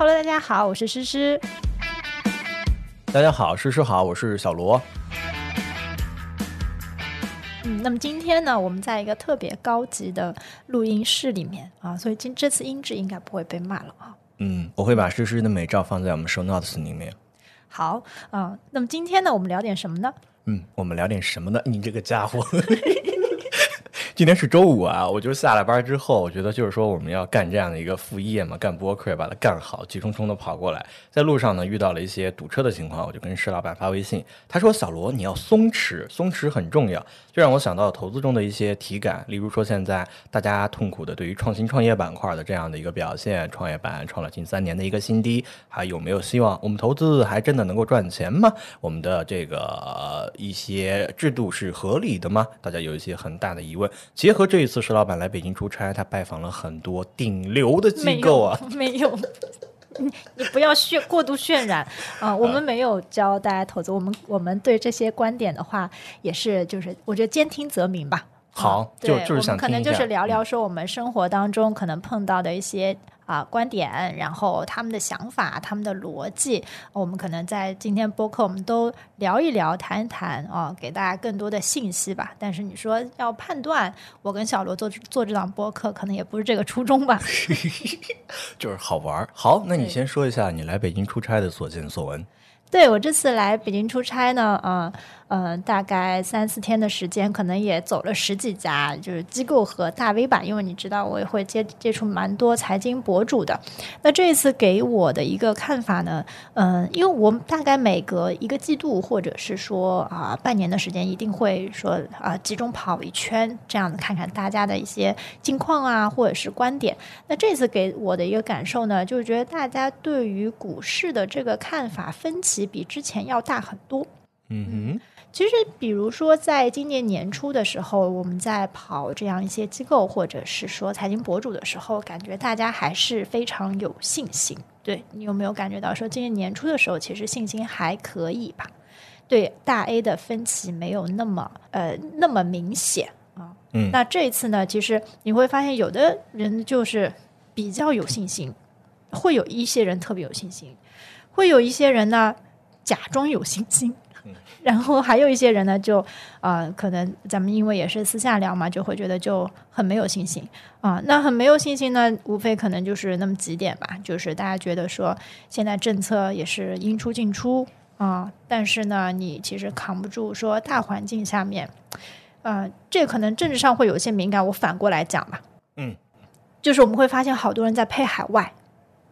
Hello，大家好，我是诗诗。大家好，诗诗好，我是小罗。嗯，那么今天呢，我们在一个特别高级的录音室里面啊，所以今这次音质应该不会被骂了啊。嗯，我会把诗诗的美照放在我们 show notes 里面。好啊，那么今天呢，我们聊点什么呢？嗯，我们聊点什么呢？你这个家伙。今天是周五啊，我就下了班之后，我觉得就是说我们要干这样的一个副业嘛，干播客把它干好，急冲冲的跑过来，在路上呢遇到了一些堵车的情况，我就跟施老板发微信，他说小罗你要松弛，松弛很重要，就让我想到投资中的一些体感，例如说现在大家痛苦的对于创新创业板块的这样的一个表现，创业板创了近三年的一个新低，还有没有希望？我们投资还真的能够赚钱吗？我们的这个一些制度是合理的吗？大家有一些很大的疑问。结合这一次石老板来北京出差，他拜访了很多顶流的机构啊，没有，你你不要渲过度渲染啊，我们没有教大家投资，我们我们对这些观点的话，也是就是我觉得兼听则明吧。好，就就是想可能就是聊聊说我们生活当中可能碰到的一些。啊，观点，然后他们的想法，他们的逻辑，我们可能在今天播客，我们都聊一聊，谈一谈啊，给大家更多的信息吧。但是你说要判断，我跟小罗做做这档播客，可能也不是这个初衷吧？就是好玩。好，那你先说一下你来北京出差的所见所闻。对我这次来北京出差呢，啊。嗯，大概三四天的时间，可能也走了十几家，就是机构和大 V 吧。因为你知道，我也会接接触蛮多财经博主的。那这一次给我的一个看法呢，嗯，因为我大概每隔一个季度，或者是说啊半年的时间，一定会说啊集中跑一圈，这样子看看大家的一些近况啊，或者是观点。那这次给我的一个感受呢，就是觉得大家对于股市的这个看法分歧比之前要大很多。嗯哼。其实，比如说，在今年年初的时候，我们在跑这样一些机构，或者是说财经博主的时候，感觉大家还是非常有信心。对你有没有感觉到说，今年年初的时候，其实信心还可以吧？对大 A 的分歧没有那么呃那么明显啊。嗯。那这一次呢，其实你会发现，有的人就是比较有信心，会有一些人特别有信心，会有一些人呢假装有信心。然后还有一些人呢，就啊，可能咱们因为也是私下聊嘛，就会觉得就很没有信心啊。那很没有信心呢，无非可能就是那么几点吧，就是大家觉得说现在政策也是应出尽出啊，但是呢，你其实扛不住说大环境下面，呃，这可能政治上会有一些敏感。我反过来讲吧，嗯，就是我们会发现好多人在配海外。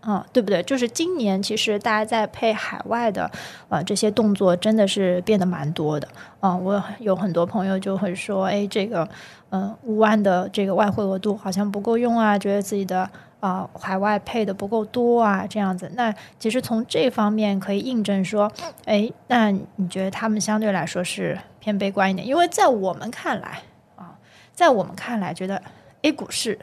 嗯，对不对？就是今年，其实大家在配海外的，呃，这些动作真的是变得蛮多的。嗯，我有很多朋友就会说，哎，这个，嗯，五万的这个外汇额度好像不够用啊，觉得自己的啊海外配的不够多啊，这样子。那其实从这方面可以印证说，哎，那你觉得他们相对来说是偏悲观一点？因为在我们看来，啊，在我们看来，觉得 A 股市。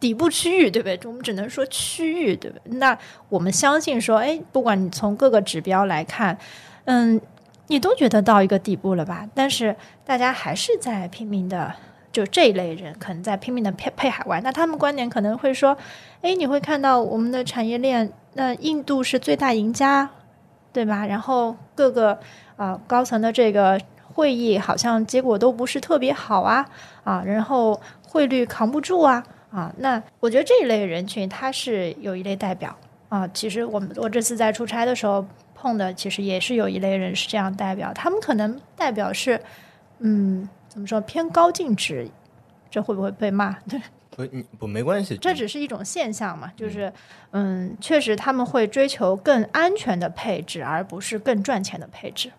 底部区域对不对？我们只能说区域对不对？那我们相信说，哎，不管你从各个指标来看，嗯，你都觉得到一个底部了吧？但是大家还是在拼命的，就这一类人可能在拼命的配配海外。那他们观点可能会说，哎，你会看到我们的产业链，那印度是最大赢家，对吧？然后各个啊高层的这个会议好像结果都不是特别好啊啊，然后汇率扛不住啊。啊，那我觉得这一类人群他是有一类代表啊。其实我们我这次在出差的时候碰的，其实也是有一类人是这样代表。他们可能代表是，嗯，怎么说偏高净值，这会不会被骂？对，不，不没关系，这只是一种现象嘛。就是，嗯，确实他们会追求更安全的配置，而不是更赚钱的配置。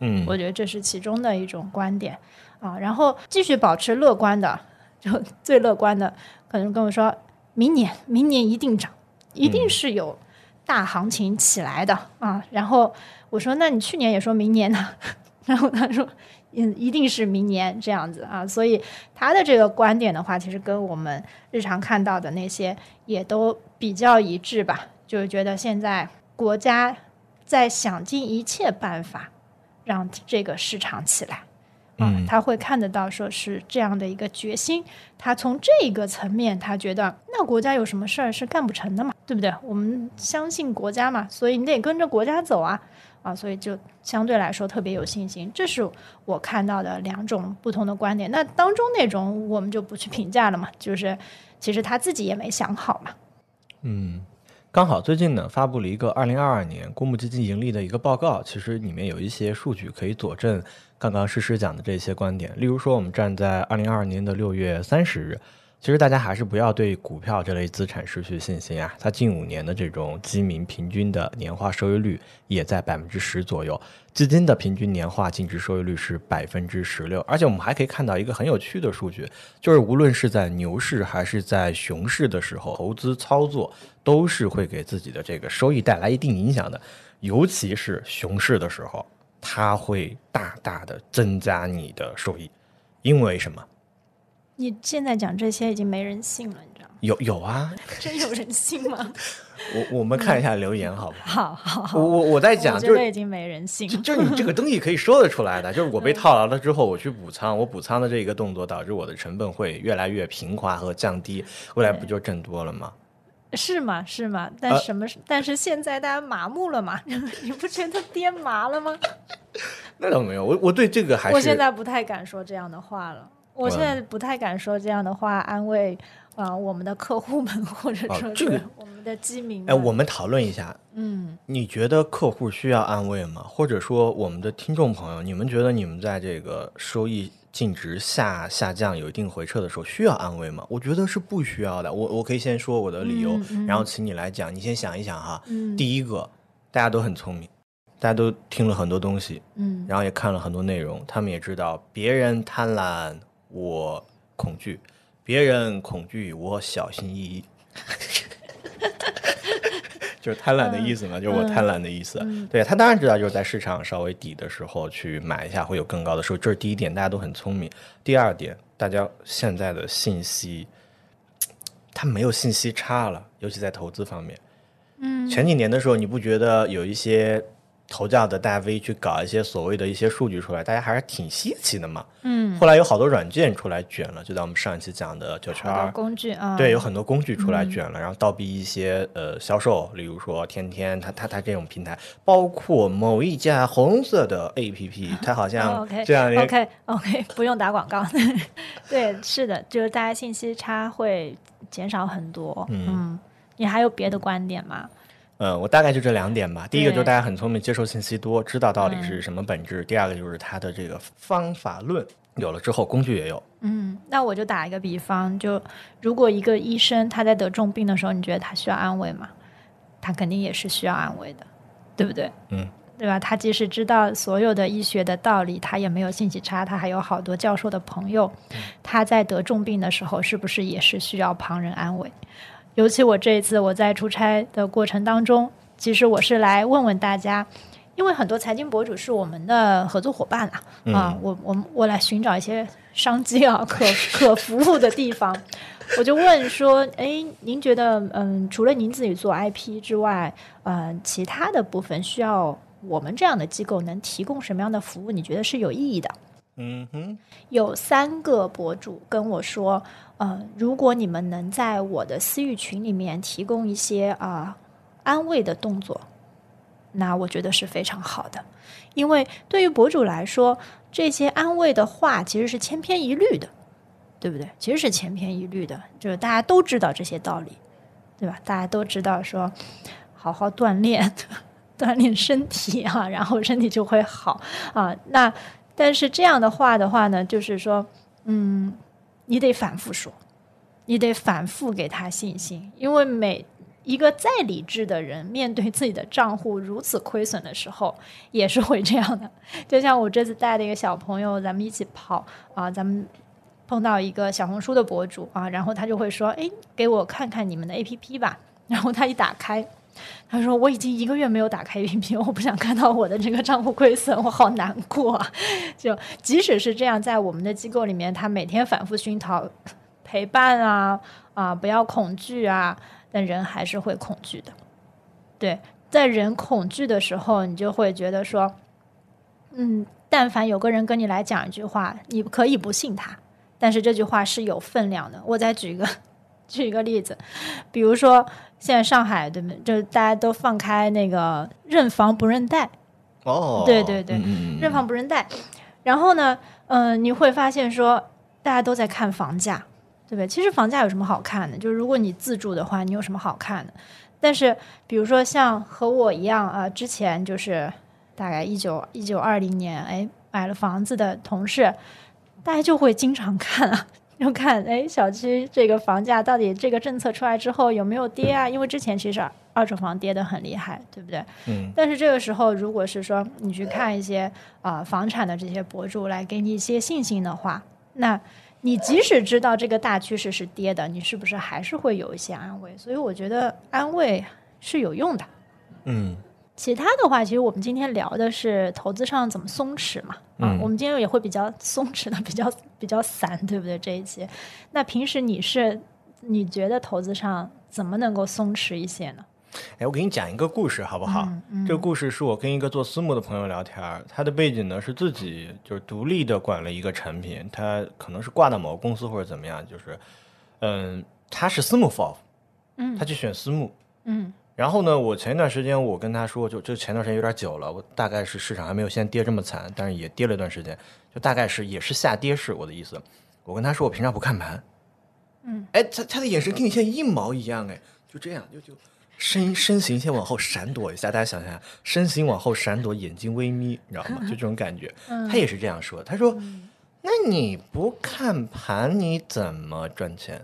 嗯，我觉得这是其中的一种观点啊。然后继续保持乐观的，就最乐观的。可能跟我说，明年明年一定涨，一定是有大行情起来的啊。然后我说，那你去年也说明年呢？然后他说，嗯，一定是明年这样子啊。所以他的这个观点的话，其实跟我们日常看到的那些也都比较一致吧。就是觉得现在国家在想尽一切办法让这个市场起来啊，嗯他会看得到说是这样的一个决心，他从这个层面，他觉得那国家有什么事儿是干不成的嘛，对不对？我们相信国家嘛，所以你得跟着国家走啊，啊，所以就相对来说特别有信心。这是我看到的两种不同的观点。那当中那种我们就不去评价了嘛，就是其实他自己也没想好嘛。嗯，刚好最近呢发布了一个二零二二年公募基金盈利的一个报告，其实里面有一些数据可以佐证刚刚诗诗讲的这些观点。例如说，我们站在二零二二年的六月三十日，其实大家还是不要对股票这类资产失去信心啊。它近五年的这种基民平均的年化收益率也在百分之十左右，基金的平均年化净值收益率是百分之十六。而且我们还可以看到一个很有趣的数据，就是无论是在牛市还是在熊市的时候，投资操作都是会给自己的这个收益带来一定影响的，尤其是熊市的时候，它会大大的增加你的收益，因为什么？你现在讲这些已经没人信了，你知道吗？有有啊，真有人信吗？我我们看一下留言好不好？好好好，我我我在讲我就是。已经没人信了。就就是你这个东西可以说得出来的，就是我被套牢了之后，我去补仓，我补仓的这一个动作导致我的成本会越来越平滑和降低，未来不就挣多了吗？是吗？是吗？但呃什么是？但是现在大家麻木了嘛？你不觉得跌麻了吗？那倒没有，我我对这个还是我现在不太敢说这样的话了。我现在不太敢说这样的话，安慰啊、呃我们的客户们，或者说我们的基民们。哎，我们讨论一下，嗯，你觉得客户需要安慰吗？或者说，我们的听众朋友，你们觉得你们在这个收益净值下下降、有一定回撤的时候，需要安慰吗？我觉得是不需要的。我我可以先说我的理由，嗯嗯然后请你来讲。你先想一想哈。嗯第一个，大家都很聪明，大家都听了很多东西，嗯然后也看了很多内容，他们也知道别人贪婪，我恐惧；别人恐惧，我小心翼翼。就是贪婪的意思嘛，就是我贪婪的意思。嗯对他当然知道，就是在市场稍微底的时候去买一下会有更高的收益，这是第一点，大家都很聪明。第二点，大家现在的信息，它没有信息差了，尤其在投资方面。嗯前几年的时候，你不觉得有一些投教的大 V 去搞一些所谓的一些数据出来，大家还是挺稀奇的嘛？嗯，后来有好多软件出来卷了，就在我们上一期讲的九圈二，工具啊，对，有很多工具出来嗯卷了，然后倒逼一些呃销售，例如说天天他他他这种平台，包括某一家红色的 APP，它好哦像这两年 OK OK，不用打广告。对，是的，就是大家信息差会减少很多。嗯你还有别的观点吗？嗯，我大概就这两点吧。第一个就是大家很聪明，接受信息多，知道到底嗯是什么本质；第二个就是它的这个方法论有了之后，工具也有。嗯，那我就打一个比方，就如果一个医生他在得重病的时候，你觉得他需要安慰吗？他肯定也是需要安慰的，对不对？嗯，对吧？他即使知道所有的医学的道理，他也没有信息差，他还有好多教授的朋友。他在得重病的时候，是不是也是需要旁人安慰？尤其我这一次我在出差的过程当中，其实我是来问问大家，因为很多财经博主是我们的合作伙伴啊，啊，嗯我我我来寻找一些商机啊，可可服务的地方。我就问说，哎，您觉得，嗯，除了您自己做 IP 之外，呃，其他的部分需要我们这样的机构能提供什么样的服务？你觉得是有意义的？嗯哼，有三个博主跟我说，呃，如果你们能在我的私域群里面提供一些啊、安慰的动作，那我觉得是非常好的，因为对于博主来说，这些安慰的话其实是千篇一律的，对不对？其实是千篇一律的，就是大家都知道这些道理，对吧？大家都知道说，好好锻炼，锻炼身体啊，然后身体就会好啊。那但是这样的话的话呢，就是说，嗯，你得反复说，你得反复给他信心，因为每一个再理智的人，面对自己的账户如此亏损的时候，也是会这样的。就像我这次带的一个小朋友，咱们一起跑啊，咱们碰到一个小红书的博主啊，然后他就会说：“哎，给我看看你们的 APP 吧。”然后他一打开。他说：“我已经一个月没有打开 APP，我不想看到我的这个账户亏损，我好难过啊！就即使是这样，在我们的机构里面，他每天反复熏陶陪伴啊啊，不要恐惧啊，但人还是会恐惧的。对，在人恐惧的时候，你就会觉得说，嗯，但凡有个人跟你来讲一句话，你可以不信他，但是这句话是有分量的。我再举一个 举一个例子，比如说现在上海对不对？就大家都放开那个认房不认贷，哦，对对对认房不认贷。然后呢，嗯、你会发现说大家都在看房价，对不对？其实房价有什么好看的？就是如果你自住的话，你有什么好看的？但是比如说像和我一样啊、之前就是大概一九一九二零年，哎，买了房子的同事，大家就会经常看啊。就看哎，小区这个房价到底这个政策出来之后有没有跌啊？因为之前其实二手房跌得很厉害，对不对？嗯但是这个时候，如果是说你去看一些啊、房产的这些博主来给你一些信心的话，那你即使知道这个大趋势是跌的，你是不是还是会有一些安慰？所以我觉得安慰是有用的。嗯其他的话，其实我们今天聊的是投资上怎么松弛嘛，啊，嗯我们今天也会比较松弛的，比较比较散，对不对？这一期，那平时你是你觉得投资上怎么能够松弛一些呢？哎，我给你讲一个故事好不好？这个故事是我跟一个做私募的朋友聊天，他的背景呢是自己就是独立的管了一个产品，他可能是挂到某个公司或者怎么样，就是，嗯，他是私募 FOF，嗯他去选私募，嗯然后呢，我前一段时间我跟他说，就就前段时间有点久了，我大概是市场还没有现在跌这么惨，但是也跌了一段时间，就大概是也是下跌市，我的意思。我跟他说我平常不看盘，嗯，哎，他他的眼神跟你现在一毛一样，哎，就这样，就就身身形先往后闪躲一下，大家想想，身形往后闪躲，眼睛微眯，你知道吗？就这种感觉。嗯他也是这样说，他说：“那你不看盘，你怎么赚钱？”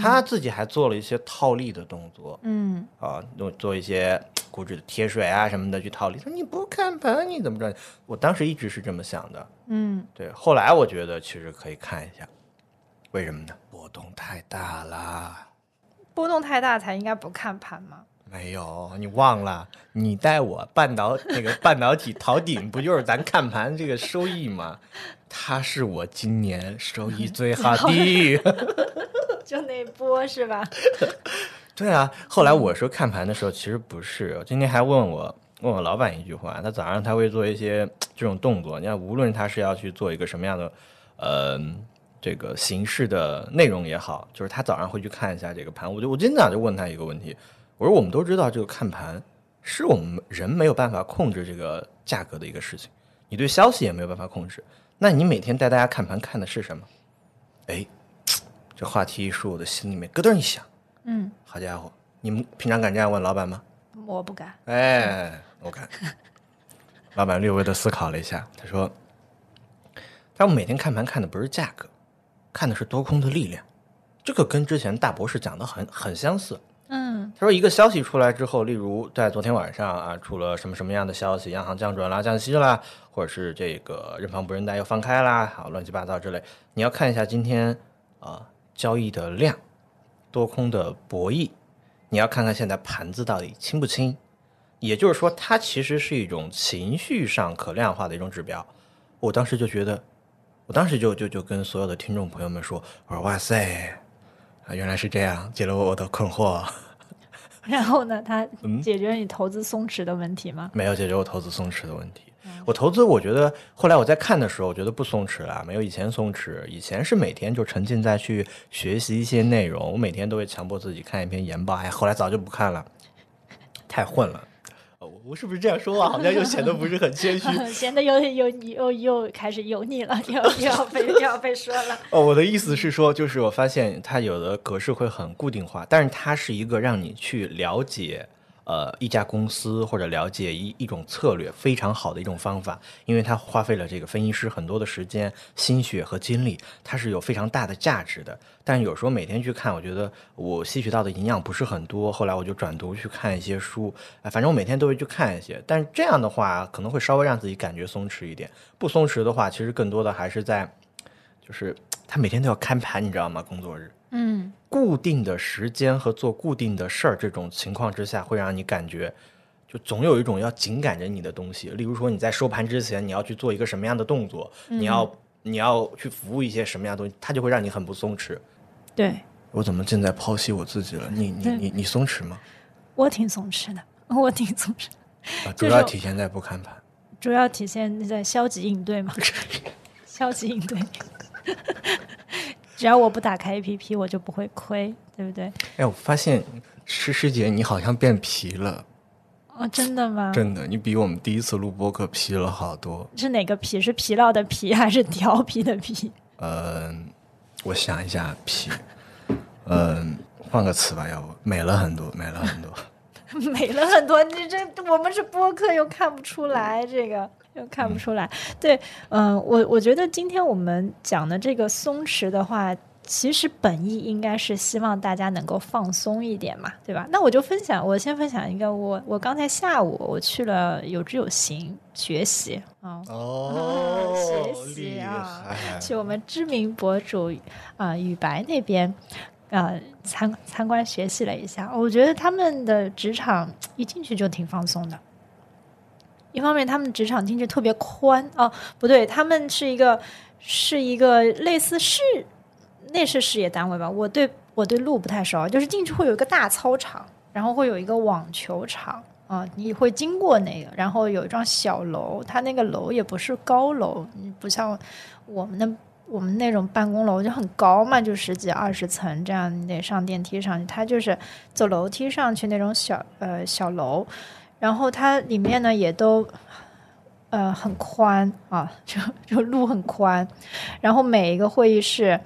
他自己还做了一些套利的动作，嗯啊，做做一些 股指的贴水啊什么的去套利。他说你不看盘你怎么赚？我当时一直是这么想的，嗯对。后来我觉得其实可以看一下，为什么呢？波动太大了。波动太大才应该不看盘吗。没有，你忘了？你带我半导那个 半导体逃顶，不就是咱看盘这个收益吗？它是我今年收益最好的。就那波是吧？对啊，后来我说看盘的时候，其实不是。今天还问我问我老板一句话，他早上他会做一些 这种动作。你看，无论他是要去做一个什么样的呃这个形式的内容也好，就是他早上会去看一下这个盘。我就我今天早上就问他一个问题，我说我们都知道这个看盘是我们人没有办法控制这个价格的一个事情，你对消息也没有办法控制。那你每天带大家看盘看的是什么？哎，这话题一说，我的心里面咯噔一响。嗯，好家伙，你们平常敢这样问老板吗？我不敢。哎，我敢。老板略微的思考了一下，他说：“他们每天看盘看的不是价格，看的是多空的力量。这个跟之前大博士讲的很很相似。嗯他说，一个消息出来之后，例如在昨天晚上啊，出了什么什么样的消息，央行降准啦、降息啦，或者是这个认房不认贷又放开啦，好乱七八糟之类，你要看一下今天啊、交易的量，多空的博弈，你要看看现在盘子到底清不清。也就是说，它其实是一种情绪上可量化的一种指标。我当时就觉得，我当时就就就跟所有的听众朋友们说，我说哇塞，啊原来是这样，解了我的困惑。然后呢，它嗯解决你投资松弛的问题吗？没有解决我投资松弛的问题。我投资，我觉得后来我在看的时候，我觉得不松弛了，没有以前松弛。以前是每天就沉浸在去学习一些内容，我每天都会强迫自己看一篇研报。哎，后来早就不看了，太混了。哦我我是不是这样说话，好像又显得不是很谦虚？显得又又又又开始油腻了，又又要被又要被说了。哦，我的意思是说，就是我发现它有的格式会很固定化，但是它是一个让你去了解呃一家公司或者了解一一种策略非常好的一种方法，因为它花费了这个分析师很多的时间、心血和精力，它是有非常大的价值的。但有时候每天去看，我觉得我吸取到的营养不是很多，后来我就转读去看一些书，哎，反正我每天都会去看一些。但是这样的话，可能会稍微让自己感觉松弛一点。不松弛的话，其实更多的还是在。就是他每天都要看盘，你知道吗？工作日嗯固定的时间和做固定的事儿，这种情况之下，会让你感觉就总有一种要紧赶着你的东西。例如说，你在收盘之前，你要去做一个什么样的动作，你要你要去服务一些什么样的东西，它就会让你很不松弛。对我怎么正在剖析我自己了？你你你你松弛吗？我挺松弛的，我挺松弛的。啊，主要体现在不看盘。主要体现在消极应对嘛，消极应对。只要我不打开 APP，我就不会亏，对不对？哎，我发现诗诗姐你好像变皮了。哦，真的吗？真的，你比我们第一次录播客皮了好多。是哪个皮？是疲劳的皮，还是调皮的皮？嗯，我想一下，皮。嗯，换个词吧，要不美了很多，美了很多，美了很多。你这我们是播客，又看不出来，这个又看不出来。对，嗯，我我觉得今天我们讲的这个松弛的话。其实本意应该是希望大家能够放松一点嘛，对吧？那我就分享，我先分享一个，我我刚才下午我去了有知有行学习啊，哦，学习啊，去我们知名博主啊雨白那边啊参参观学习了一下，我觉得他们的职场一进去就挺放松的，一方面他们职场进去特别宽哦，不对，他们是一个是一个类似市。那是事业单位吧？我对我对路不太熟，就是进去会有一个大操场，然后会有一个网球场啊，你会经过那个，然后有一幢小楼，它那个楼也不是高楼，不像我们的我们那种办公楼就很高嘛，就十几二十层这样，你得上电梯上去，它就是走楼梯上去那种小呃小楼，然后它里面呢也都呃很宽啊，就就路很宽，然后每一个会议室。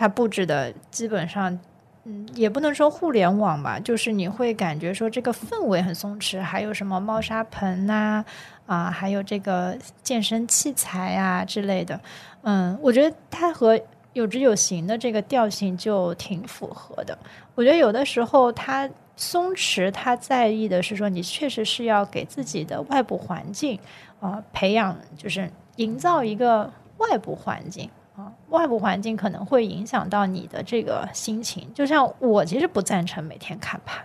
它布置的基本上，嗯，也不能说互联网吧，就是你会感觉说这个氛围很松弛，还有什么猫砂盆呐，啊，还有这个健身器材啊之类的，嗯，我觉得它和有直有形的这个调性就挺符合的。我觉得有的时候它松弛，他在意的是说你确实是要给自己的外部环境啊培养，就是营造一个外部环境。啊，外部环境可能会影响到你的这个心情。就像我其实不赞成每天看盘，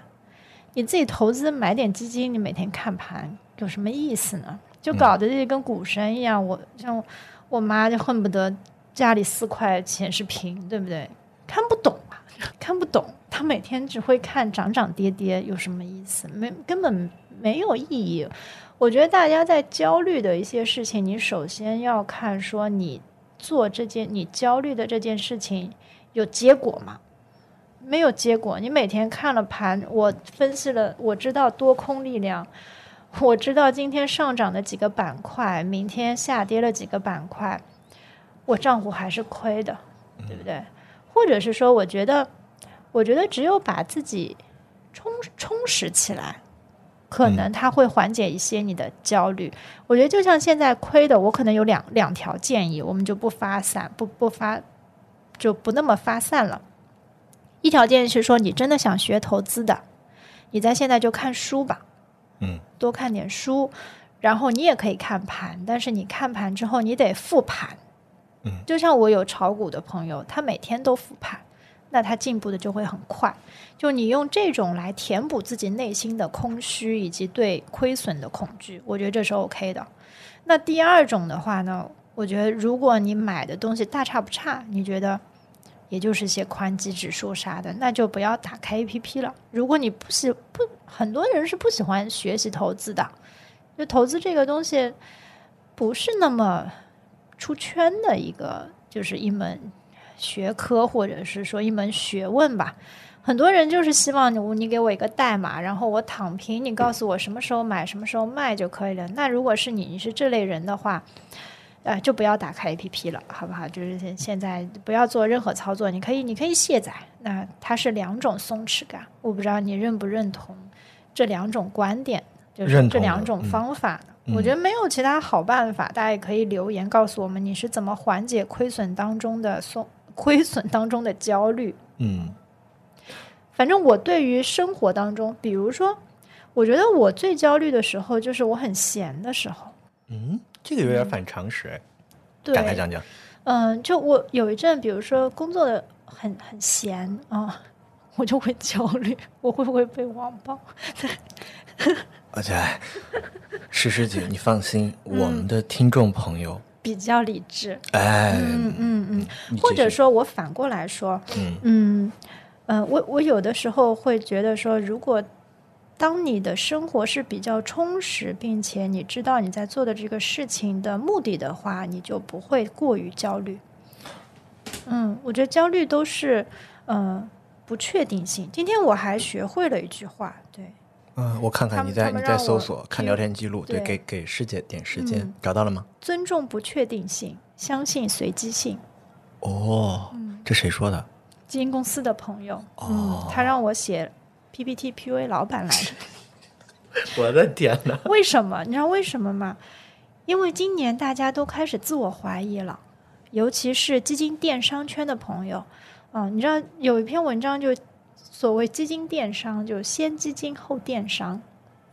你自己投资买点基金，你每天看盘有什么意思呢？就搞得就跟股神一样。我像我妈就恨不得家里四块显示屏，对不对？看不懂啊，看不懂。他每天只会看涨涨跌跌，有什么意思？没根本没有意义。我觉得大家在焦虑的一些事情，你首先要看说你。做这件你焦虑的这件事情有结果吗？没有结果。你每天看了盘，我分析了，我知道多空力量，我知道今天上涨的几个板块，明天下跌了几个板块，我账户还是亏的，对不对？或者是说，我觉得，我觉得只有把自己充充实起来。可能它会缓解一些你的焦虑。我觉得就像现在亏的，我可能有两两条建议，我们就不发散，不不发，就不那么发散了。一条建议是说，你真的想学投资的，你在现在就看书吧，嗯，多看点书，然后你也可以看盘，但是你看盘之后你得复盘，就像我有炒股的朋友，他每天都复盘。那他进步的就会很快，就你用这种来填补自己内心的空虚以及对亏损的恐惧，我觉得这是 OK 的。那第二种的话呢，我觉得如果你买的东西大差不差，你觉得也就是些宽基指数啥的，那就不要打开 APP 了。如果你不喜不，很多人是不喜欢学习投资的，就投资这个东西不是那么出圈的一个，就是一门。学科或者是说一门学问吧，很多人就是希望你你给我一个代码，然后我躺平，你告诉我什么时候买什么时候卖就可以了。那如果是你你是这类人的话，呃，就不要打开 APP 了，好不好？就是现现在不要做任何操作，你可以你可以卸载。那它是两种松弛感，我不知道你认不认同这两种观点，就是这两种方法。我觉得没有其他好办法，大家也可以留言告诉我们你是怎么缓解亏损当中的松。亏损当中的焦虑，嗯，反正我对于生活当中，比如说，我觉得我最焦虑的时候就是我很闲的时候。嗯，这个有点反常识，哎，对展开讲讲。嗯，就我有一阵，比如说工作的很很闲啊，我就会焦虑，我会不会被网暴？而且，诗诗姐，你放心，我们的听众朋友。比较理智，哎，嗯嗯嗯，或者说我反过来说，嗯嗯嗯，我我有的时候会觉得说，如果当你的生活是比较充实，并且你知道你在做的这个事情的目的的话，你就不会过于焦虑。嗯，我觉得焦虑都是嗯不确定性。今天我还学会了一句话，对，嗯，我看看你在你在搜索看聊天记录，对，对给给师姐点时间嗯，找到了吗？尊重不确定性，相信随机性。哦，嗯这谁说的？基金公司的朋友，哦嗯，他让我写 PPT PUA 老板来着。我的天哪！为什么？你知道为什么吗？因为今年大家都开始自我怀疑了，尤其是基金电商圈的朋友。嗯、你知道有一篇文章就所谓基金电商，就先基金后电商，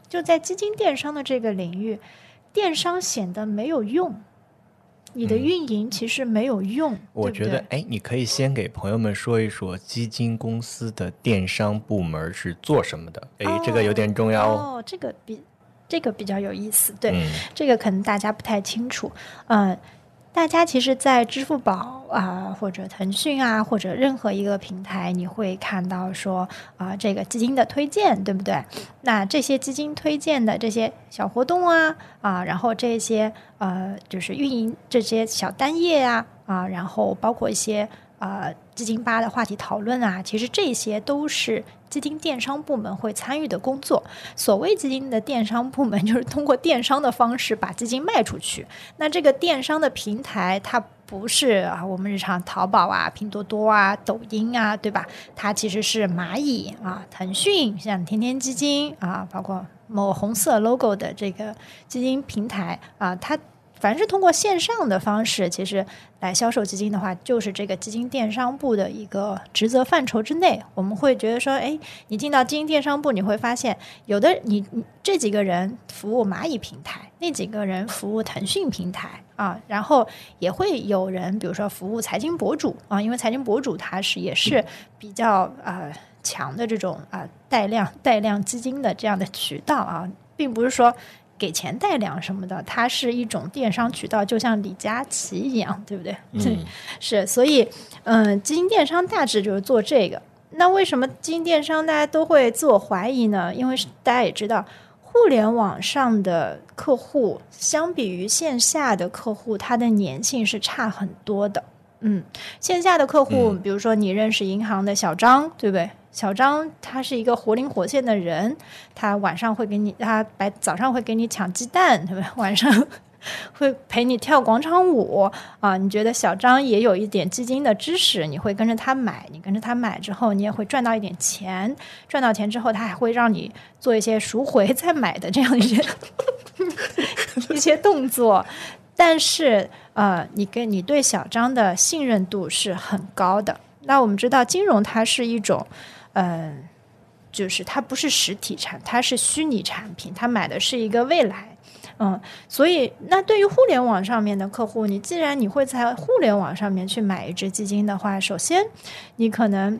就在基金电商的这个领域，电商显得没有用，你的嗯运营其实没有用。我觉得哎，你可以先给朋友们说一说基金公司的电商部门是做什么的。哎，这个有点重要哦。哦，这个比这个比较有意思，对。嗯这个可能大家不太清楚，嗯、大家其实，在支付宝啊、或者腾讯啊，或者任何一个平台，你会看到说啊、这个基金的推荐，对不对？那这些基金推荐的这些小活动啊啊，然后这些呃，就是运营这些小单页啊啊，然后包括一些啊基金吧的话题讨论啊，其实这些都是基金电商部门会参与的工作。所谓基金的电商部门，就是通过电商的方式把基金卖出去。那这个电商的平台，它不是啊，我们日常淘宝啊、拼多多啊、抖音啊，对吧？它其实是蚂蚁啊、腾讯，像天天基金啊，包括某红色 logo 的这个基金平台啊，它。凡是通过线上的方式，其实来销售基金的话，就是这个基金电商部的一个职责范畴之内。我们会觉得说，哎，你进到基金电商部，你会发现有的你你这几个人服务蚂蚁平台，那几个人服务腾讯平台啊，然后也会有人比如说服务财经博主啊，因为财经博主他是也是比较呃强的这种啊、带量带量基金的这样的渠道啊，并不是说。给钱带量什么的，它是一种电商渠道，就像李佳琦一样，对不对？对嗯，是，所以，嗯、基金电商大致就是做这个。那为什么基金电商大家都会自我怀疑呢？因为是大家也知道，互联网上的客户相比于线下的客户，它的粘性是差很多的。嗯，线下的客户，嗯比如说你认识银行的小张，对不对？小张他是一个活灵活现的人，他晚上会给你，他白早上会给你抢鸡蛋，对不对？晚上 会陪你跳广场舞啊。你觉得小张也有一点基金的知识，你会跟着他买，你跟着他买之后，你也会赚到一点钱。赚到钱之后，他还会让你做一些赎回再买的这样一些 一些动作。但是，呃，你跟你对小张的信任度是很高的。那我们知道，金融它是一种，嗯、就是它不是实体产，它是虚拟产品，它买的是一个未来。嗯，所以那对于互联网上面的客户，你既然你会在互联网上面去买一只基金的话，首先你可能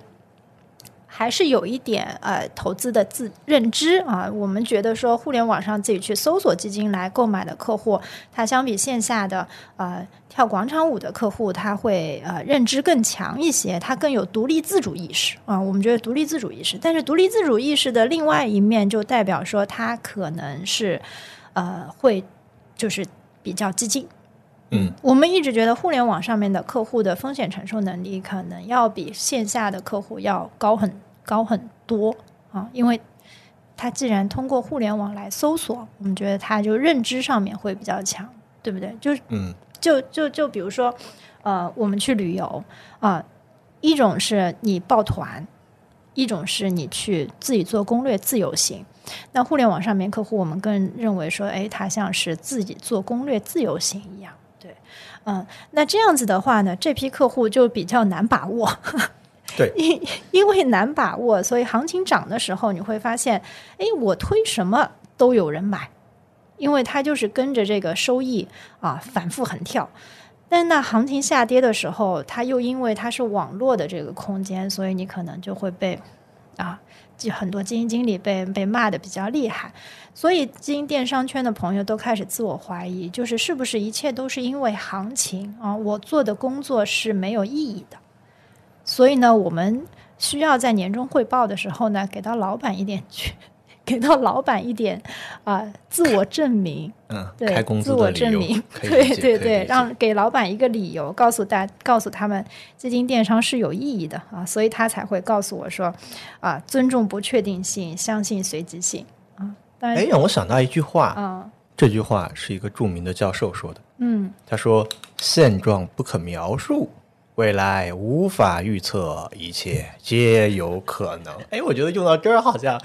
还是有一点呃投资的自认知啊。我们觉得说互联网上自己去搜索基金来购买的客户，他相比线下的呃跳广场舞的客户，他会呃认知更强一些，他更有独立自主意识啊。我们觉得独立自主意识，但是独立自主意识的另外一面就代表说他可能是呃会就是比较激进。嗯，我们一直觉得互联网上面的客户的风险承受能力可能要比线下的客户要高很高很多啊，因为他既然通过互联网来搜索，我们觉得他就认知上面会比较强，对不对？就是嗯就就就比如说，呃，我们去旅游啊、一种是你报团，一种是你去自己做攻略自由行。那互联网上面客户，我们更认为说，哎，他像是自己做攻略自由行一样，对，嗯，那这样子的话呢，这批客户就比较难把握，对 因因为难把握，所以行情涨的时候，你会发现，哎，我推什么都有人买，因为它就是跟着这个收益啊反复横跳。但那行情下跌的时候，它又因为它是网络的这个空间，所以你可能就会被啊，就很多基金经理被被骂的比较厉害。所以基金电商圈的朋友都开始自我怀疑，就是是不是一切都是因为行情啊？我做的工作是没有意义的。所以呢，我们需要在年终汇报的时候呢，给到老板一点去，给到老板一点 啊、自我证明，嗯，对自我证明，对对对，让给老板一个理由，告诉大告诉他们基金电商是有意义的啊，所以他才会告诉我说啊，尊重不确定性，相信随机性啊。当哎，然，让我想到一句话，啊，这句话是一个著名的教授说的。嗯他说：“现状不可描述，未来无法预测，一切皆有可能。”哎，我觉得用到这儿好像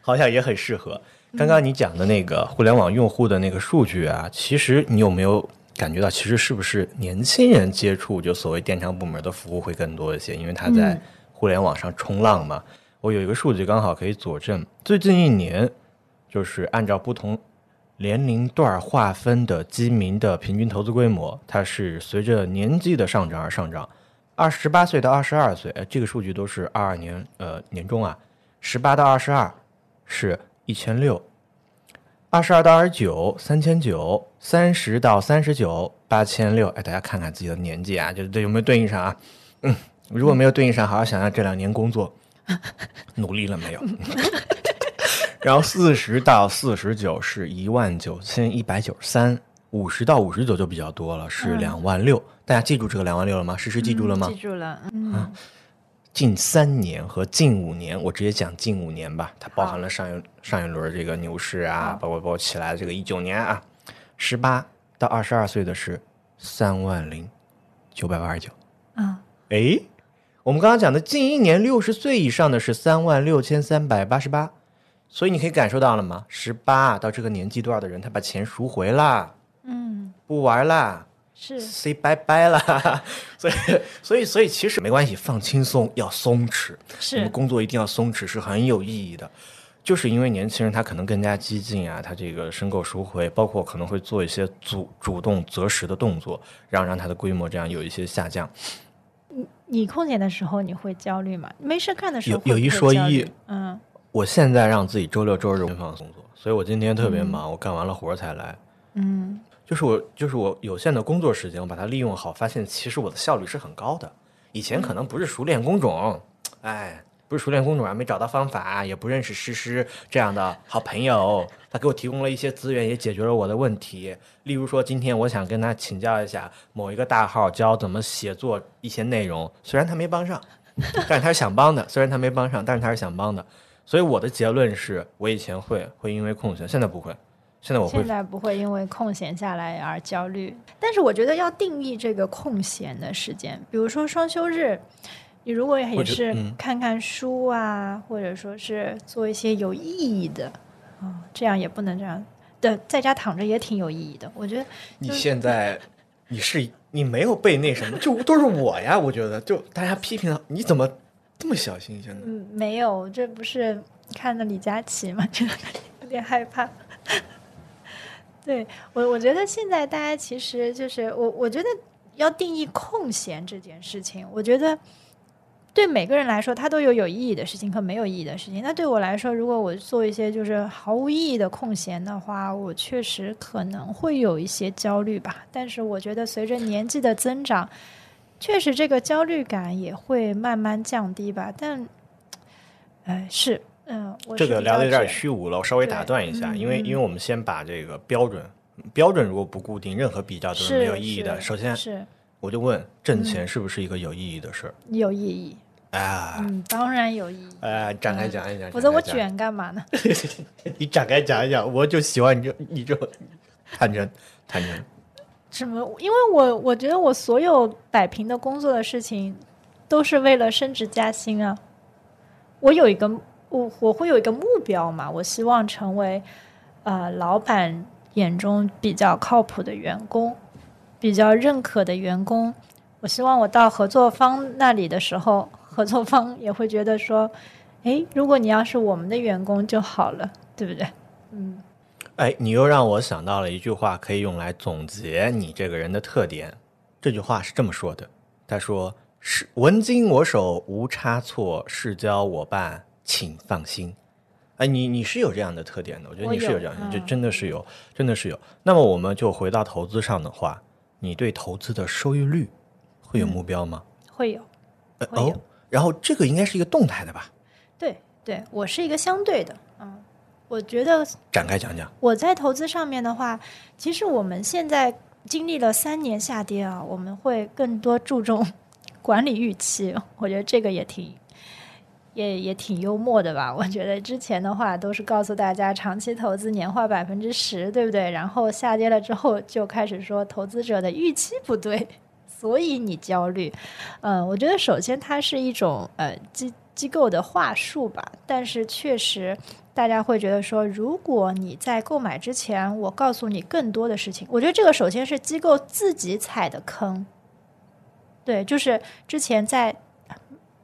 好像也很适合。刚刚你讲的那个互联网用户的那个数据啊，其实你有没有感觉到，其实是不是年轻人接触就所谓电商部门的服务会更多一些？因为他在嗯互联网上冲浪嘛。我有一个数据刚好可以佐证，最近一年就是按照不同年龄段划分的基民的平均投资规模，它是随着年纪的上涨而上涨。二十八岁到二十二岁，呃，这个数据都是二二年呃年中啊，十八到二十二是一千六，二十二到二十九三千九，三十到三十九八千六。哎，大家看看自己的年纪啊，就这有没有对应上啊？嗯，如果没有对应上，好好想想这两年工作努力了没有。然后四十到四十九是一万九千一百九十三，五十到五十九就比较多了，是嗯两万六。大家记住这个两万六了吗？诗诗记住了吗？记住了，嗯近三年和近五年，我直接讲近五年吧，它包含了上一上一轮这个牛市啊，包括包括起来的这个一九年啊，十八到二十二岁的是三万零九百八十九。啊，诶，我们刚刚讲的近一年六十岁以上的是三万六千三百八十八，所以你可以感受到了吗？十八到这个年纪段的人，他把钱赎回啦，嗯，不玩啦是，say 拜拜了。所以，所以，所以其实没关系，放轻松，要松弛。是，我们，工作一定要松弛，是很有意义的。就是因为年轻人他可能更加激进啊，他这个申购赎回，包括可能会做一些主主动择时的动作，让让他的规模这样有一些下降。你空闲的时候你会焦虑吗？没事干的时候有有一说一，嗯我现在让自己周六周日放工作，所以我今天特别忙，我干完了活儿才来。嗯就是我就是我有限的工作时间，我把它利用好，发现其实我的效率是很高的。以前可能不是熟练工种，哎，不是熟练工种啊，没找到方法，也不认识诗诗这样的好朋友，他给我提供了一些资源，也解决了我的问题。例如说，今天我想跟他请教一下某一个大号教怎么写作一些内容，虽然他没帮上，但是他是想帮的，虽然他没帮上，但是他是想帮的。所以我的结论是我以前会会因为空闲，现在不会，现在我会现在不会因为空闲下来而焦虑，但是我觉得要定义这个空闲的时间，比如说双休日，你如果也是嗯看看书啊，或者说是做一些有意义的啊、这样也不能这样对，在家躺着也挺有意义的。我觉得你就是现在 你是你没有被那什么，就都是我呀。我觉得就大家批评你怎么这么小心，现在嗯，没有，这不是看了李佳琦吗？这有点害怕。对我，我觉得现在大家其实就是我，我觉得要定义空闲这件事情，我觉得对每个人来说，它都有有意义的事情和没有意义的事情。那对我来说，如果我做一些就是毫无意义的空闲的话，我确实可能会有一些焦虑吧。但是我觉得随着年纪的增长，确实这个焦虑感也会慢慢降低吧。但，呃，是，嗯，我这个聊的有点虚无了，我稍微打断一下，嗯因为嗯因为我们先把这个标准标准如果不固定，任何比较都是没有意义的。首先，是我就问，挣嗯钱是不是一个有意义的事儿？有意义，啊，嗯，当然有意义。哎，展开讲一讲，否则我卷干嘛呢？你展开讲一讲，我就喜欢你这你这坦诚坦诚。什么？因为我我觉得我所有摆平的工作的事情，都是为了升职加薪啊。我有一个我我会有一个目标嘛，我希望成为呃老板眼中比较靠谱的员工，比较认可的员工。我希望我到合作方那里的时候，合作方也会觉得说，诶，如果你要是我们的员工就好了，对不对？嗯，哎，你又让我想到了一句话，可以用来总结你这个人的特点。这句话是这么说的：他说是文经我手，无差错；事交我办，请放心。哎，你你是有这样的特点的，我觉得你是有这样的，这嗯真的是有，真的是有。那么我们就回到投资上的话，你对投资的收益率会有目标吗？会有。呃会有哦，然后这个应该是一个动态的吧？对对，我是一个相对的，嗯，我觉得展开讲讲。我在投资上面的话，其实我们现在经历了三年下跌啊，我们会更多注重 管理预期。我觉得这个也挺也也挺幽默的吧。我觉得之前的话都是告诉大家长期投资年化百分之十，对不对？然后下跌了之后就开始说投资者的预期不对，所以你焦虑。嗯，我觉得首先它是一种呃机机构的话术吧，但是确实。大家会觉得说，如果你在购买之前，我告诉你更多的事情，我觉得这个首先是机构自己踩的坑。对，就是之前在，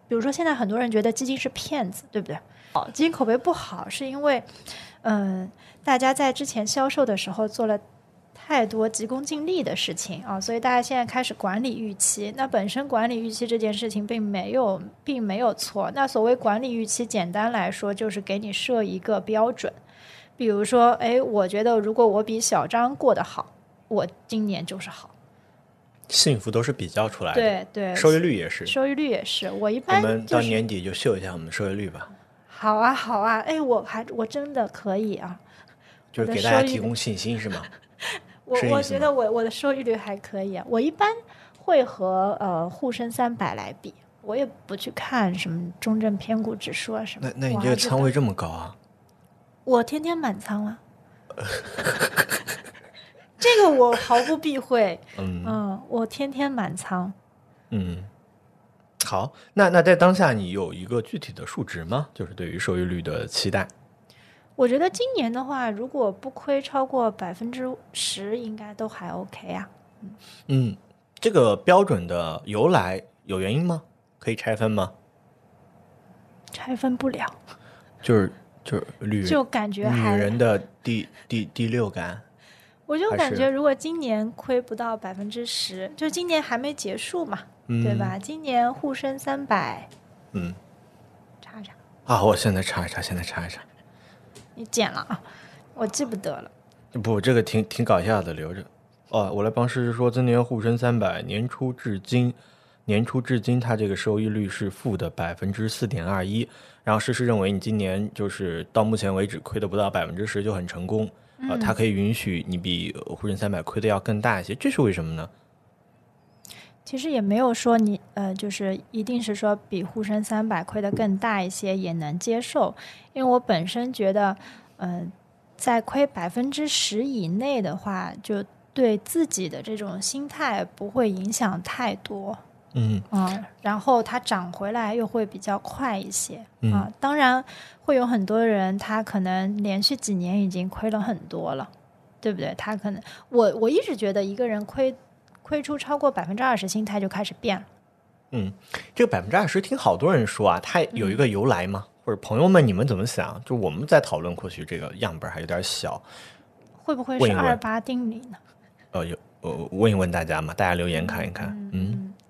比如说现在很多人觉得基金是骗子，对不对？哦，基金口碑不好，是因为，嗯，大家在之前销售的时候做了。太多急功近利的事情啊，所以大家现在开始管理预期。那本身管理预期这件事情并没有，并没有错。那所谓管理预期，简单来说就是给你设一个标准。比如说，哎，我觉得如果我比小张过得好，我今年就是好。幸福都是比较出来的，对对，收益率也是，收益率也是。我一般我们到年底就秀一下我们的收益率吧。好啊，好啊，哎，我还我真的可以啊，就是给大家提供信心是吗？我我觉得我我的收益率还可以啊，我一般会和呃沪深三百来比，我也不去看什么中证偏股指数啊什么。那那你这个仓位这么高啊？我天天满仓啊，这个我毫不避讳。嗯嗯，我天天满仓。嗯，好，那那在当下你有一个具体的数值吗？就是对于收益率的期待。我觉得今年的话，如果不亏超过百分之十，应该都还 OK 啊。嗯，这个标准的由来有原因吗？可以拆分吗？拆分不了。就是就是女就感觉女人的第第第六感。我就感觉，如果今年亏不到百分之十，就今年还没结束嘛，对吧？今年沪深三百，嗯，查一查啊！我现在查一查，现在查一查。你剪了啊？我记不得了。不，这个挺挺搞笑的，留着。哦，我来帮诗诗说，今年沪深三百年初至今，年初至今，它这个收益率是负的百分之四点二一。然后诗诗认为，你今年就是到目前为止亏的不到百分之十就很成功。呃，它可以允许你比沪深三百亏的要更大一些，这是为什么呢？其实也没有说你呃，就是一定是说比沪深三百亏的更大一些也能接受，因为我本身觉得，嗯，在亏百分之十以内的话，就对自己的这种心态不会影响太多，嗯啊，然后它涨回来又会比较快一些啊。当然会有很多人他可能连续几年已经亏了很多了，对不对？他可能我我一直觉得一个人亏。亏出超过百分之二十，心态就开始变了。嗯，这个百分之二十，听好多人说啊，它有一个由来吗？或者朋友们，你们怎么想？就我们在讨论，或许这个样本还有点小，会不会是二八定理呢？呃，有呃，问一问大家嘛，大家留言看一看。嗯，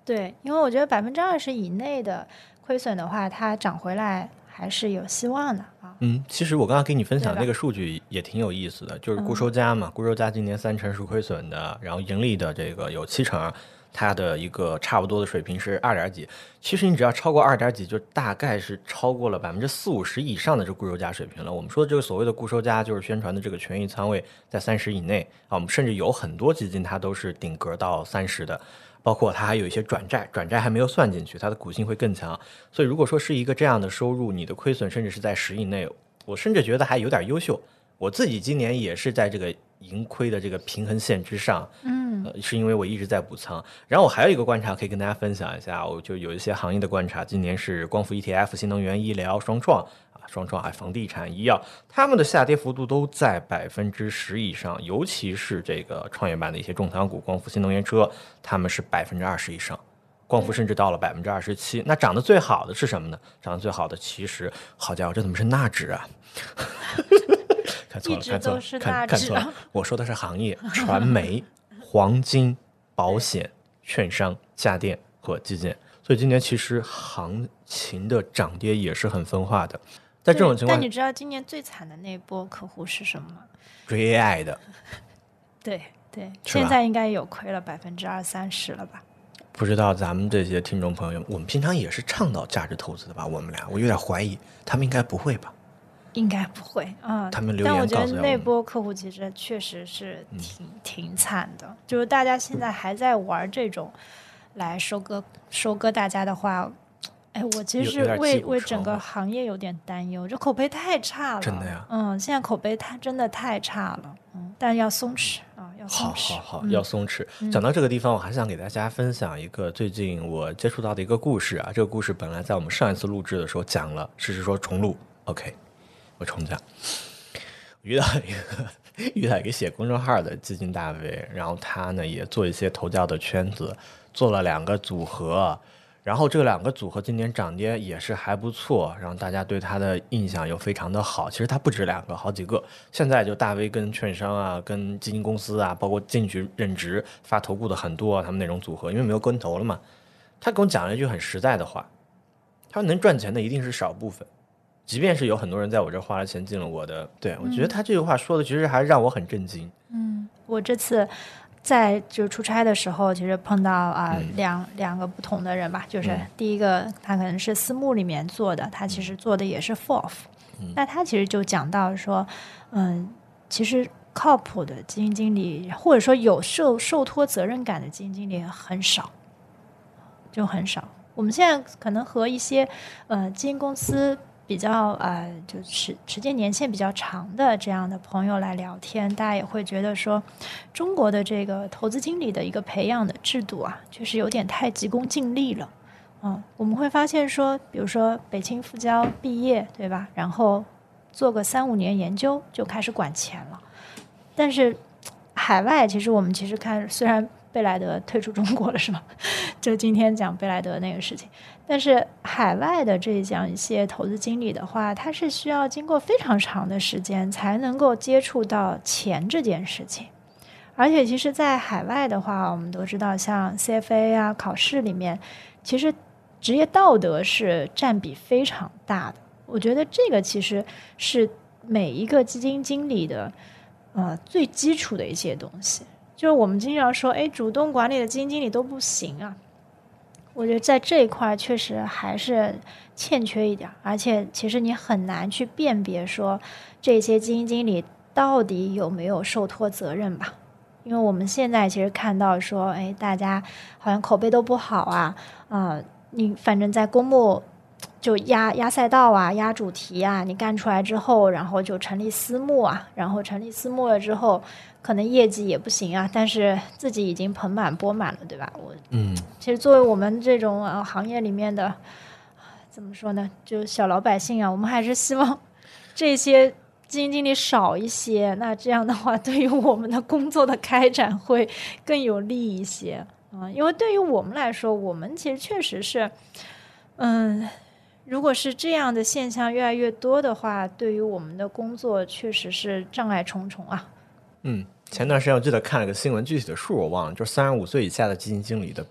对，因为我觉得百分之二十以内的亏损的话，它涨回来还是有希望的啊。嗯，其实我刚刚给你分享那个数据也挺有意思的，就是固收加嘛，固收加今年三成是亏损的，然后盈利的这个有七成，它的一个差不多的水平是二点几。其实你只要超过二点几，就大概是超过了百分之四五十以上的这固收加水平了。我们说的这个所谓的固收加，就是宣传的这个权益仓位在三十以内啊。我们甚至有很多基金它都是顶格到三十的。包括它还有一些转债，转债还没有算进去，它的股性会更强。所以如果说是一个这样的收入，你的亏损甚至是在十以内，我甚至觉得还有点优秀。我自己今年也是在这个盈亏的这个平衡线之上，嗯，是因为我一直在补仓。然后我还有一个观察可以跟大家分享一下，我就有一些行业的观察，今年是光伏 ETF、新能源、医疗双创啊。双创还房地产、医药，他们的下跌幅度都在百分之十以上，尤其是这个创业板的一些重仓股，光伏、新能源车，他们是百分之二十以上，光伏甚至到了百分之二十七。那涨得最好的是什么呢？涨得最好的其实，好家伙，这怎么是纳指啊？看错了，看错了，看看错了，我说的是行业，传媒、黄金、保险、券商、家电和基建。所以今年其实行情的涨跌也是很分化的。在这种情况，但你知道今年最惨的那波客户是什么吗？追 AI 的。对对，现在应该有亏了百分之二三十了吧？不知道咱们这些听众朋友，我们平常也是倡导价值投资的吧？我们俩，我有点怀疑，他们应该不会吧？应该不会啊。他们留但我觉得那波客户其实确实是挺、挺惨的，就是大家现在还在玩这种来收割收割大家的话。哎，我其实为为整个行业有点担忧，这口碑太差了。真的呀嗯，现在口碑太真的太差了。嗯，但要松弛啊，要松好弛。好好，嗯要松弛。讲到这个地方，我还想给大家分享一个最近我接触到的一个故事啊。这个故事本来在我们上一次录制的时候讲了，是是说重录。OK，我重讲。遇到一个遇到一个写公众号的基金大 V，然后他呢也做一些投教的圈子，做了两个组合。然后这两个组合今年涨跌也是还不错，然后大家对他的印象又非常的好。其实他不止两个，好几个。现在就大 V 跟券商啊、跟基金公司啊，包括进去任职发投顾的很多、他们那种组合，因为没有跟投了嘛。他跟我讲了一句很实在的话，他说能赚钱的一定是少部分，即便是有很多人在我这儿花了钱进了我的，对我觉得他这句话说的其实还让我很震惊。嗯我这次在就是出差的时候，其实碰到啊、嗯。两两个不同的人吧，就是嗯。第一个他可能是私募里面做的，他其实做的也是 FOF，、那他其实就讲到说，嗯，其实靠谱的基金经理或者说有受受托责任感的基金经理很少，就很少。我们现在可能和一些呃基金公司比较呃，就是时间年限比较长的这样的朋友来聊天，大家也会觉得说，中国的这个投资经理的一个培养的制度啊，确实有点太急功近利了。嗯，我们会发现说，比如说北清复交毕业，对吧？然后做个三五年研究就开始管钱了，但是海外其实我们其实看，虽然贝莱德退出中国了，是吗？就今天讲贝莱德那个事情，但是海外的这样一些投资经理的话，他是需要经过非常长的时间才能够接触到钱这件事情。而且，其实，在海外的话，我们都知道，像 CFA 啊考试里面，其实职业道德是占比非常大的。我觉得这个其实是每一个基金经理的呃最基础的一些东西。就是我们经常说，哎，主动管理的基金经理都不行啊。我觉得在这一块确实还是欠缺一点，而且其实你很难去辨别说这些基金经理到底有没有受托责任吧。因为我们现在其实看到说，哎，大家好像口碑都不好啊，啊、你反正在公募就压压赛道啊，压主题啊，你干出来之后，然后就成立私募啊，然后成立私募了之后，可能业绩也不行啊，但是自己已经盆满钵满了，对吧？我嗯，其实作为我们这种呃行业里面的，怎么说呢，就小老百姓啊，我们还是希望这些基金经理少一些。那这样的话，对于我们的工作的开展会更有利一些啊、因为对于我们来说，我们其实确实是，嗯。如果是这样的现象越来越多的话，对于我们的工作确实是障碍重重啊。嗯，前段时间我记得看了个新闻，具体的数我忘了，就是三十五岁以下的基金经理的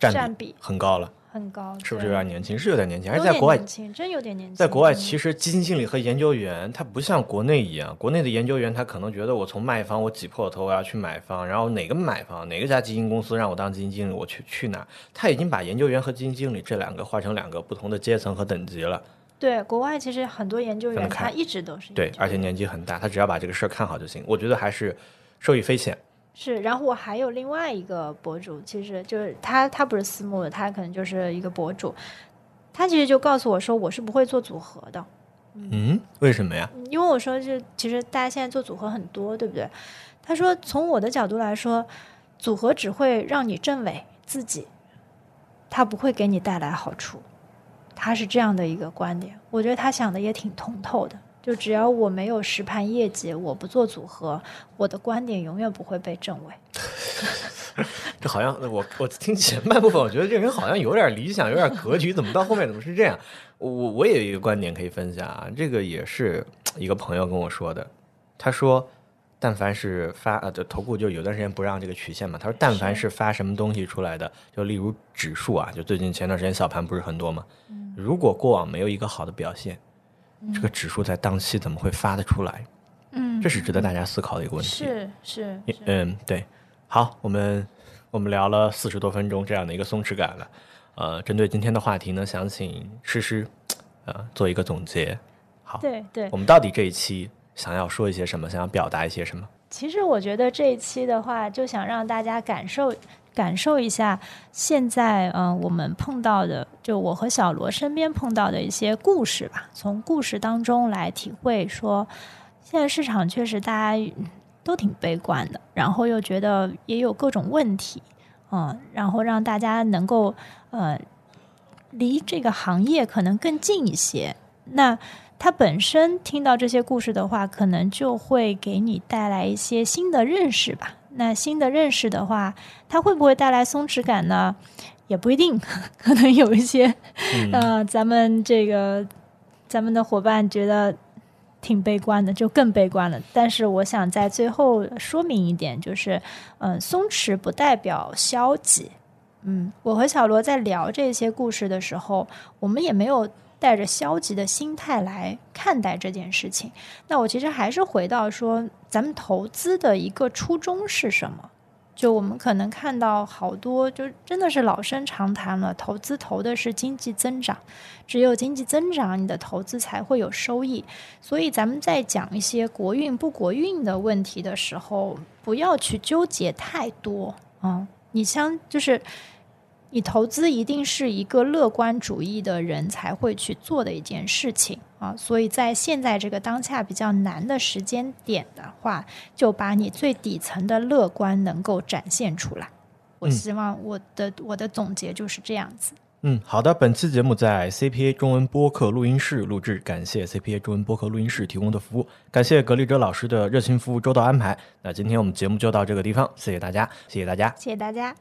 占比占比很高了，很高，是不是有点年轻？是有点年轻，而在国外年轻，真有点年轻。在国外，嗯其实基金经理和研究员，他不像国内一样，国内的研究员他可能觉得我从卖方我挤破了头我要去买方，然后哪个买方哪个家基金公司让我当基金经理，我去去哪，他已经把研究员和基金经理这两个划成两个不同的阶层和等级了。对，国外其实很多研究员他一直都是对而且年纪很大，他只要把这个事儿看好就行。我觉得还是受益匪浅。是。然后我还有另外一个博主，其实就是他，他不是私募的，他可能就是一个博主，他其实就告诉我说，我是不会做组合的，嗯，为什么呀？嗯因为我说就其实大家现在做组合很多，对不对？他说从我的角度来说，组合只会让你证伪自己，他不会给你带来好处。他是这样的一个观点，我觉得他想的也挺通透的。就只要我没有实盘业绩，我不做组合，我的观点永远不会被证伪。这好像我我听前半部分，我觉得这人好像有点理想，有点格局，怎么到后面怎么是这样？我我我也有一个观点可以分享啊，这个也是一个朋友跟我说的，他说。但凡是发呃，的投顾就有段时间不让这个曲线嘛。他说，但凡是发什么东西出来的，就例如指数啊，就最近前段时间小盘不是很多嘛。如果过往没有一个好的表现，这个指数在当期怎么会发得出来？嗯这是值得大家思考的一个问题。是是是，嗯，对，好，我们我们聊了四十多分钟这样的一个松弛感了。呃，针对今天的话题呢，想请诗诗，呃，做一个总结。好，对对我，们到底这一期想要说一些什么？想要表达一些什么？其实我觉得这一期的话，就想让大家感受感受一下现在嗯、我们碰到的，就我和小罗身边碰到的一些故事吧，从故事当中来体会说，现在市场确实大家都挺悲观的，然后又觉得也有各种问题，嗯，然后让大家能够呃离这个行业可能更近一些。那他本身听到这些故事的话，可能就会给你带来一些新的认识吧。那新的认识的话，它会不会带来松弛感呢？也不一定，可能有一些，嗯呃，咱们这个咱们的伙伴觉得挺悲观的，就更悲观了。但是我想在最后说明一点，就是，嗯、松弛不代表消极。嗯，我和小罗在聊这些故事的时候，我们也没有带着消极的心态来看待这件事情。那我其实还是回到说，咱们投资的一个初衷是什么？就我们可能看到好多，就真的是老生常谈了，投资投的是经济增长，只有经济增长，你的投资才会有收益。所以咱们在讲一些国运不国运的问题的时候，不要去纠结太多啊、你像就是。你投资一定是一个乐观主义的人才会去做的一件事情啊，所以在现在这个当下比较难的时间点的话，就把你最底层的乐观能够展现出来。我嗯希望我的、我的总结就是这样子。嗯，好的。本期节目在 CPA 中文播客录音室录制，感谢 CPA 中文播客录音室提供的服务，感谢格力哲老师的热情服务周到安排。那今天我们节目就到这个地方，谢谢大家，谢谢大家。谢谢大家。